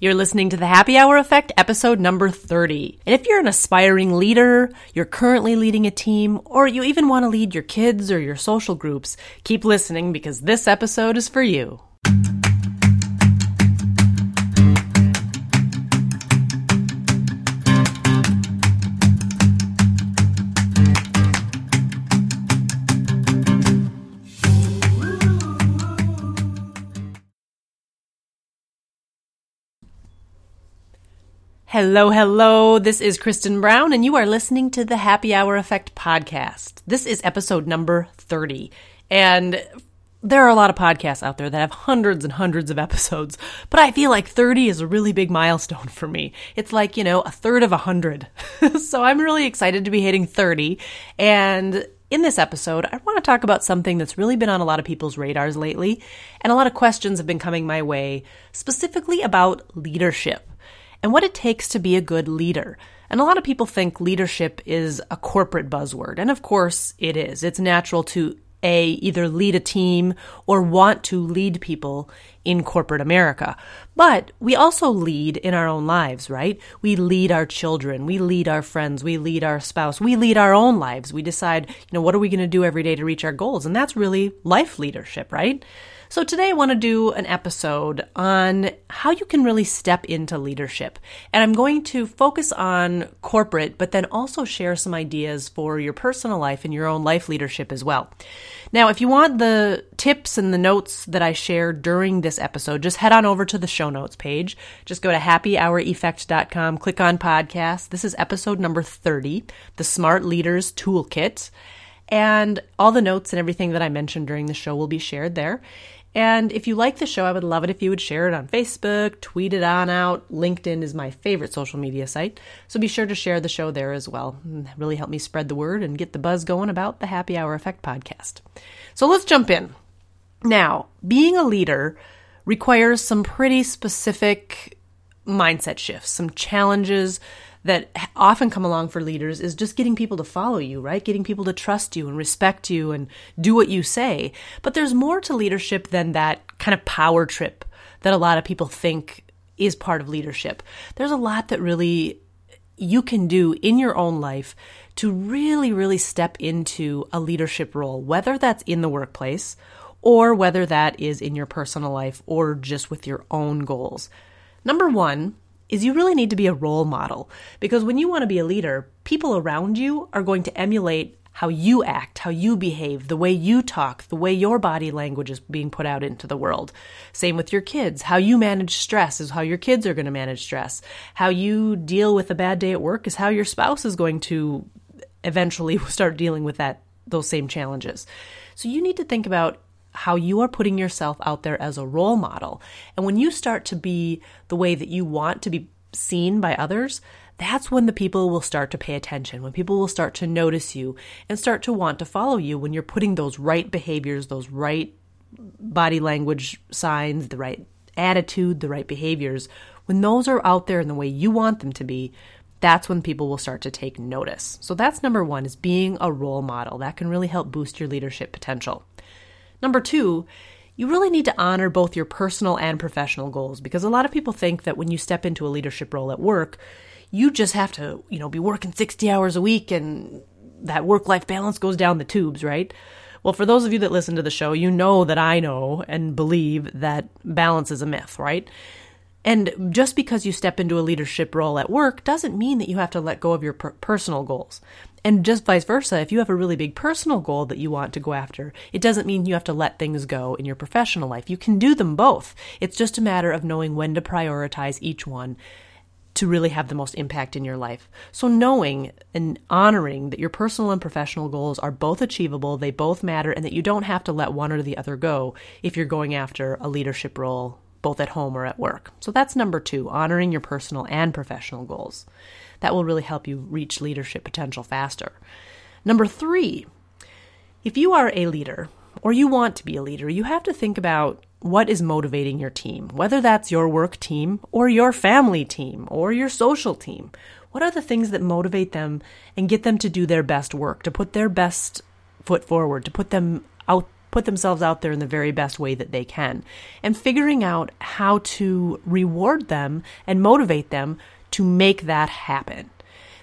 You're listening to the Happy Hour Effect, episode number 30. And if you're an aspiring leader, you're currently leading a team, or you even want to lead your kids or your social groups, keep listening because this episode is for you. Hello, hello. This is Kristen Brown, and you are listening to the Happy Hour Effect podcast. This is episode number 30. And there are a lot of podcasts out there that have hundreds and hundreds of episodes, but I feel like 30 is a really big milestone for me. It's like, you know, a third of a hundred. so I'm really excited to be hitting 30. And in this episode, I want to talk about something that's really been on a lot of people's radars lately, and a lot of questions have been coming my way, specifically about leadership and what it takes to be a good leader. And a lot of people think leadership is a corporate buzzword. And of course it is. It's natural to a either lead a team or want to lead people in corporate America. But we also lead in our own lives, right? We lead our children, we lead our friends, we lead our spouse, we lead our own lives. We decide, you know, what are we going to do every day to reach our goals? And that's really life leadership, right? So today I want to do an episode on how you can really step into leadership. And I'm going to focus on corporate, but then also share some ideas for your personal life and your own life leadership as well. Now, if you want the tips and the notes that I share during this episode, just head on over to the show notes page. Just go to happyhoureffect.com, click on podcast. This is episode number 30, the Smart Leaders Toolkit. And all the notes and everything that I mentioned during the show will be shared there. And if you like the show, I would love it if you would share it on Facebook, tweet it on out. LinkedIn is my favorite social media site. So be sure to share the show there as well. really help me spread the word and get the buzz going about the Happy Hour Effect podcast. So let's jump in. Now, being a leader requires some pretty specific mindset shifts, some challenges that often come along for leaders is just getting people to follow you, right? Getting people to trust you and respect you and do what you say. But there's more to leadership than that kind of power trip that a lot of people think is part of leadership. There's a lot that really you can do in your own life to really, really step into a leadership role, whether that's in the workplace or whether that is in your personal life or just with your own goals. Number one, is you really need to be a role model because when you want to be a leader, people around you are going to emulate how you act, how you behave, the way you talk, the way your body language is being put out into the world. Same with your kids. How you manage stress is how your kids are going to manage stress. How you deal with a bad day at work is how your spouse is going to eventually start dealing with that those same challenges. So you need to think about how you are putting yourself out there as a role model. And when you start to be the way that you want to be seen by others, that's when the people will start to pay attention, when people will start to notice you and start to want to follow you when you're putting those right behaviors, those right body language signs, the right attitude, the right behaviors. When those are out there in the way you want them to be, that's when people will start to take notice. So that's number 1 is being a role model. That can really help boost your leadership potential. Number two, you really need to honor both your personal and professional goals because a lot of people think that when you step into a leadership role at work, you just have to, you know, be working 60 hours a week and that work life balance goes down the tubes, right? Well, for those of you that listen to the show, you know that I know and believe that balance is a myth, right? And just because you step into a leadership role at work doesn't mean that you have to let go of your per- personal goals. And just vice versa, if you have a really big personal goal that you want to go after, it doesn't mean you have to let things go in your professional life. You can do them both. It's just a matter of knowing when to prioritize each one to really have the most impact in your life. So, knowing and honoring that your personal and professional goals are both achievable, they both matter, and that you don't have to let one or the other go if you're going after a leadership role both at home or at work. So, that's number two honoring your personal and professional goals. That will really help you reach leadership potential faster. Number three, if you are a leader or you want to be a leader, you have to think about what is motivating your team, whether that's your work team or your family team or your social team. What are the things that motivate them and get them to do their best work, to put their best foot forward, to put them out put themselves out there in the very best way that they can and figuring out how to reward them and motivate them to make that happen.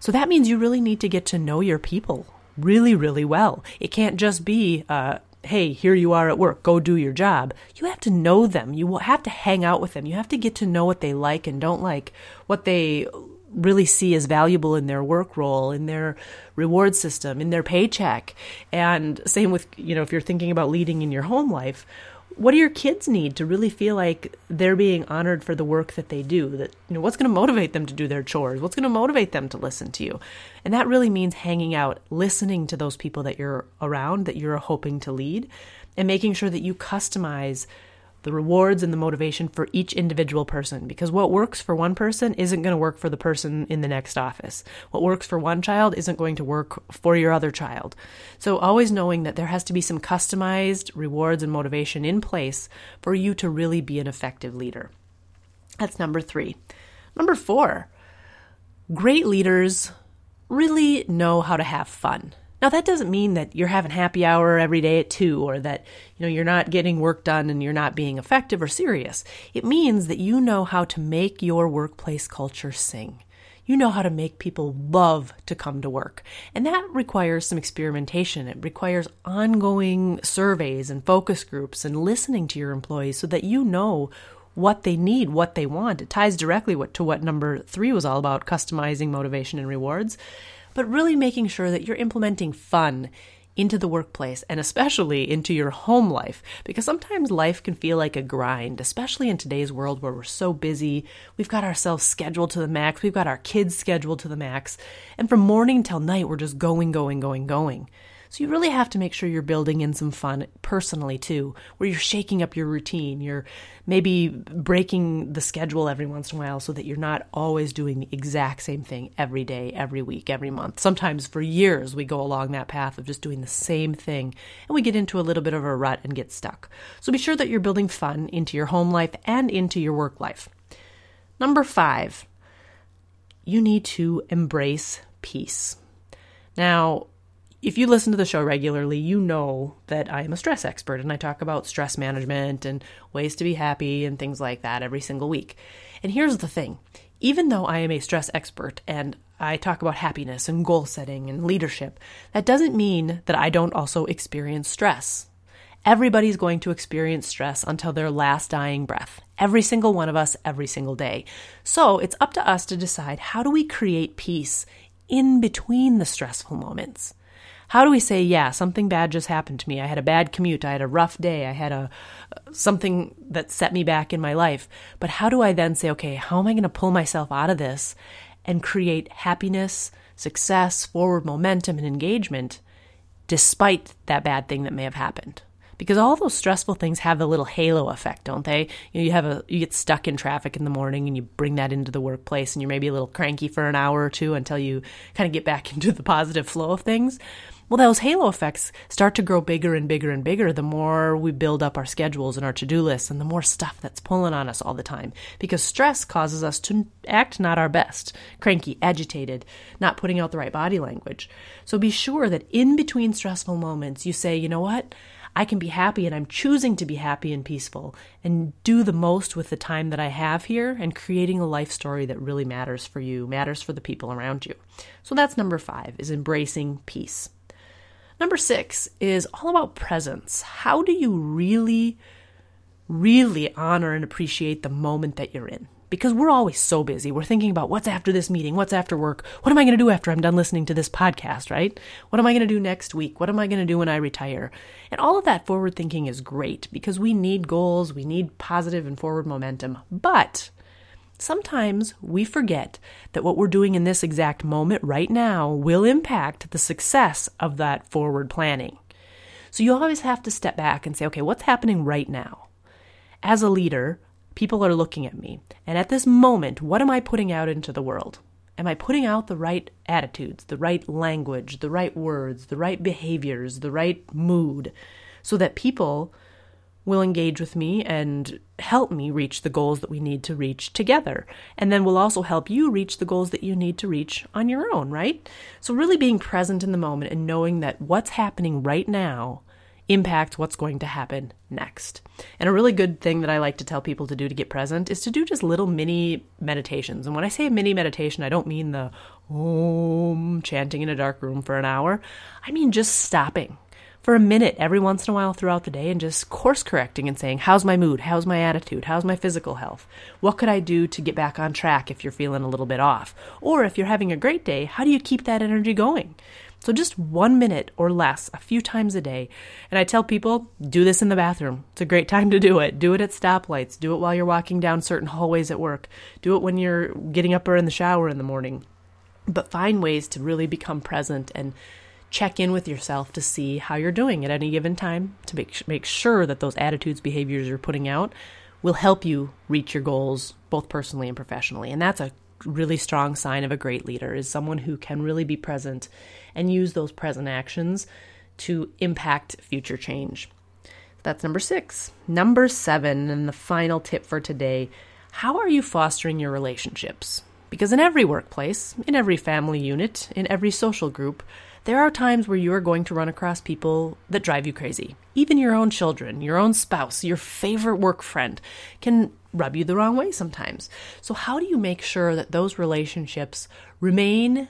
So that means you really need to get to know your people really, really well. It can't just be, uh, hey, here you are at work, go do your job. You have to know them. You have to hang out with them. You have to get to know what they like and don't like, what they really see as valuable in their work role, in their reward system, in their paycheck. And same with, you know, if you're thinking about leading in your home life, what do your kids need to really feel like they're being honored for the work that they do? That you know what's going to motivate them to do their chores? What's going to motivate them to listen to you? And that really means hanging out listening to those people that you're around that you're hoping to lead and making sure that you customize the rewards and the motivation for each individual person because what works for one person isn't going to work for the person in the next office. What works for one child isn't going to work for your other child. So always knowing that there has to be some customized rewards and motivation in place for you to really be an effective leader. That's number 3. Number 4. Great leaders really know how to have fun. Now that doesn't mean that you're having happy hour every day at 2 or that you know you're not getting work done and you're not being effective or serious. It means that you know how to make your workplace culture sing. You know how to make people love to come to work. And that requires some experimentation. It requires ongoing surveys and focus groups and listening to your employees so that you know what they need, what they want. It ties directly to what number three was all about customizing motivation and rewards but really making sure that you're implementing fun into the workplace and especially into your home life because sometimes life can feel like a grind, especially in today's world where we're so busy. We've got ourselves scheduled to the max, we've got our kids scheduled to the max, and from morning till night, we're just going, going, going, going. So you really have to make sure you're building in some fun personally too, where you're shaking up your routine. You're maybe breaking the schedule every once in a while so that you're not always doing the exact same thing every day, every week, every month. Sometimes for years we go along that path of just doing the same thing and we get into a little bit of a rut and get stuck. So be sure that you're building fun into your home life and into your work life. Number five, you need to embrace peace. Now, if you listen to the show regularly, you know that I am a stress expert and I talk about stress management and ways to be happy and things like that every single week. And here's the thing even though I am a stress expert and I talk about happiness and goal setting and leadership, that doesn't mean that I don't also experience stress. Everybody's going to experience stress until their last dying breath. Every single one of us, every single day. So it's up to us to decide how do we create peace in between the stressful moments. How do we say, yeah, something bad just happened to me. I had a bad commute. I had a rough day. I had a uh, something that set me back in my life. But how do I then say, okay, how am I going to pull myself out of this and create happiness, success, forward momentum and engagement despite that bad thing that may have happened? because all those stressful things have a little halo effect, don't they? You, know, you have a you get stuck in traffic in the morning and you bring that into the workplace and you're maybe a little cranky for an hour or two until you kind of get back into the positive flow of things. Well, those halo effects start to grow bigger and bigger and bigger the more we build up our schedules and our to do lists and the more stuff that's pulling on us all the time. Because stress causes us to act not our best, cranky, agitated, not putting out the right body language. So be sure that in between stressful moments, you say, you know what? I can be happy and I'm choosing to be happy and peaceful and do the most with the time that I have here and creating a life story that really matters for you, matters for the people around you. So that's number five is embracing peace. Number six is all about presence. How do you really, really honor and appreciate the moment that you're in? Because we're always so busy. We're thinking about what's after this meeting, what's after work, what am I going to do after I'm done listening to this podcast, right? What am I going to do next week? What am I going to do when I retire? And all of that forward thinking is great because we need goals, we need positive and forward momentum. But Sometimes we forget that what we're doing in this exact moment right now will impact the success of that forward planning. So you always have to step back and say, okay, what's happening right now? As a leader, people are looking at me. And at this moment, what am I putting out into the world? Am I putting out the right attitudes, the right language, the right words, the right behaviors, the right mood, so that people will engage with me and help me reach the goals that we need to reach together. And then will also help you reach the goals that you need to reach on your own, right? So, really being present in the moment and knowing that what's happening right now impacts what's going to happen next. And a really good thing that I like to tell people to do to get present is to do just little mini meditations. And when I say mini meditation, I don't mean the om chanting in a dark room for an hour. I mean just stopping for a minute every once in a while throughout the day and just course correcting and saying, How's my mood? How's my attitude? How's my physical health? What could I do to get back on track if you're feeling a little bit off? Or if you're having a great day, how do you keep that energy going? So just one minute or less, a few times a day. And I tell people, do this in the bathroom. It's a great time to do it. Do it at stoplights. Do it while you're walking down certain hallways at work. Do it when you're getting up or in the shower in the morning. But find ways to really become present and check in with yourself to see how you're doing at any given time to make, make sure that those attitudes, behaviors you're putting out will help you reach your goals both personally and professionally. And that's a really strong sign of a great leader is someone who can really be present and use those present actions to impact future change. That's number six. Number seven, and the final tip for today how are you fostering your relationships? Because in every workplace, in every family unit, in every social group, there are times where you are going to run across people that drive you crazy. Even your own children, your own spouse, your favorite work friend can rub you the wrong way sometimes. So, how do you make sure that those relationships remain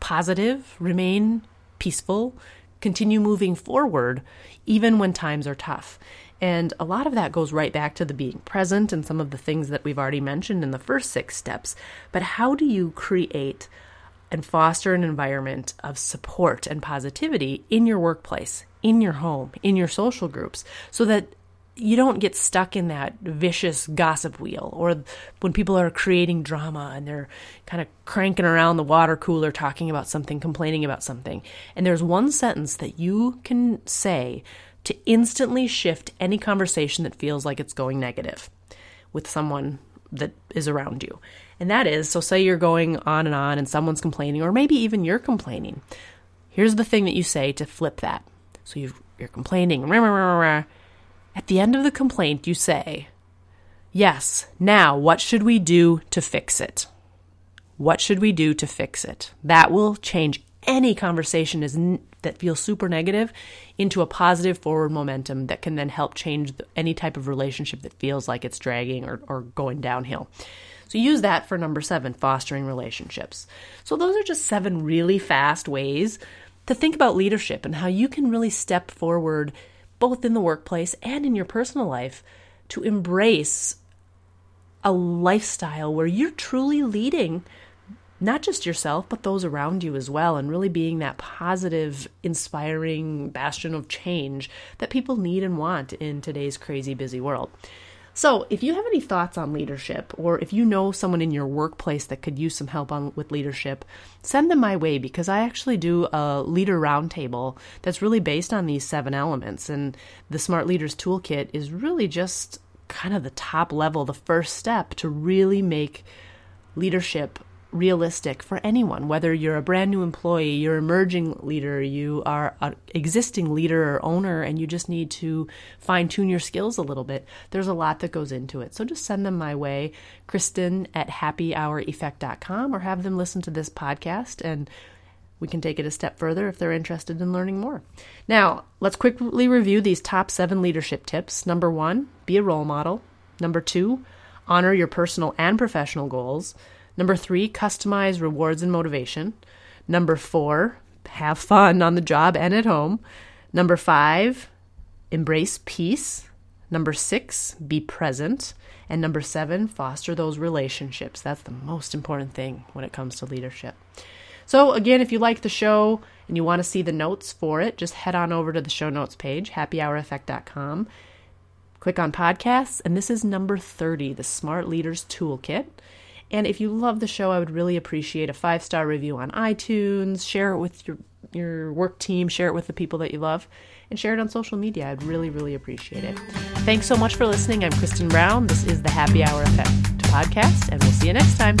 positive, remain peaceful, continue moving forward, even when times are tough? And a lot of that goes right back to the being present and some of the things that we've already mentioned in the first six steps. But how do you create and foster an environment of support and positivity in your workplace, in your home, in your social groups, so that you don't get stuck in that vicious gossip wheel or when people are creating drama and they're kind of cranking around the water cooler talking about something, complaining about something. And there's one sentence that you can say to instantly shift any conversation that feels like it's going negative with someone that is around you. And that is so, say you're going on and on and someone's complaining, or maybe even you're complaining. Here's the thing that you say to flip that. So you are complaining. Rah, rah, rah, at the end of the complaint, you say, Yes, now what should we do to fix it? What should we do to fix it? That will change any conversation is n- that feels super negative into a positive forward momentum that can then help change the, any type of relationship that feels like it's dragging or, or going downhill. So use that for number seven, fostering relationships. So those are just seven really fast ways to think about leadership and how you can really step forward both in the workplace and in your personal life, to embrace a lifestyle where you're truly leading not just yourself, but those around you as well, and really being that positive, inspiring bastion of change that people need and want in today's crazy busy world. So, if you have any thoughts on leadership, or if you know someone in your workplace that could use some help on with leadership, send them my way because I actually do a leader roundtable that's really based on these seven elements. And the Smart Leaders Toolkit is really just kind of the top level, the first step to really make leadership realistic for anyone, whether you're a brand new employee, you're an emerging leader, you are an existing leader or owner, and you just need to fine tune your skills a little bit. There's a lot that goes into it. So just send them my way, Kristen at happyhoureffect.com, or have them listen to this podcast and we can take it a step further if they're interested in learning more. Now, let's quickly review these top seven leadership tips. Number one, be a role model. Number two, honor your personal and professional goals. Number three, customize rewards and motivation. Number four, have fun on the job and at home. Number five, embrace peace. Number six, be present. And number seven, foster those relationships. That's the most important thing when it comes to leadership. So, again, if you like the show and you want to see the notes for it, just head on over to the show notes page, happyhoureffect.com. Click on podcasts, and this is number 30, the Smart Leaders Toolkit. And if you love the show, I would really appreciate a five star review on iTunes. Share it with your your work team. Share it with the people that you love, and share it on social media. I'd really, really appreciate it. Thanks so much for listening. I'm Kristen Brown. This is the Happy Hour Effect podcast, and we'll see you next time.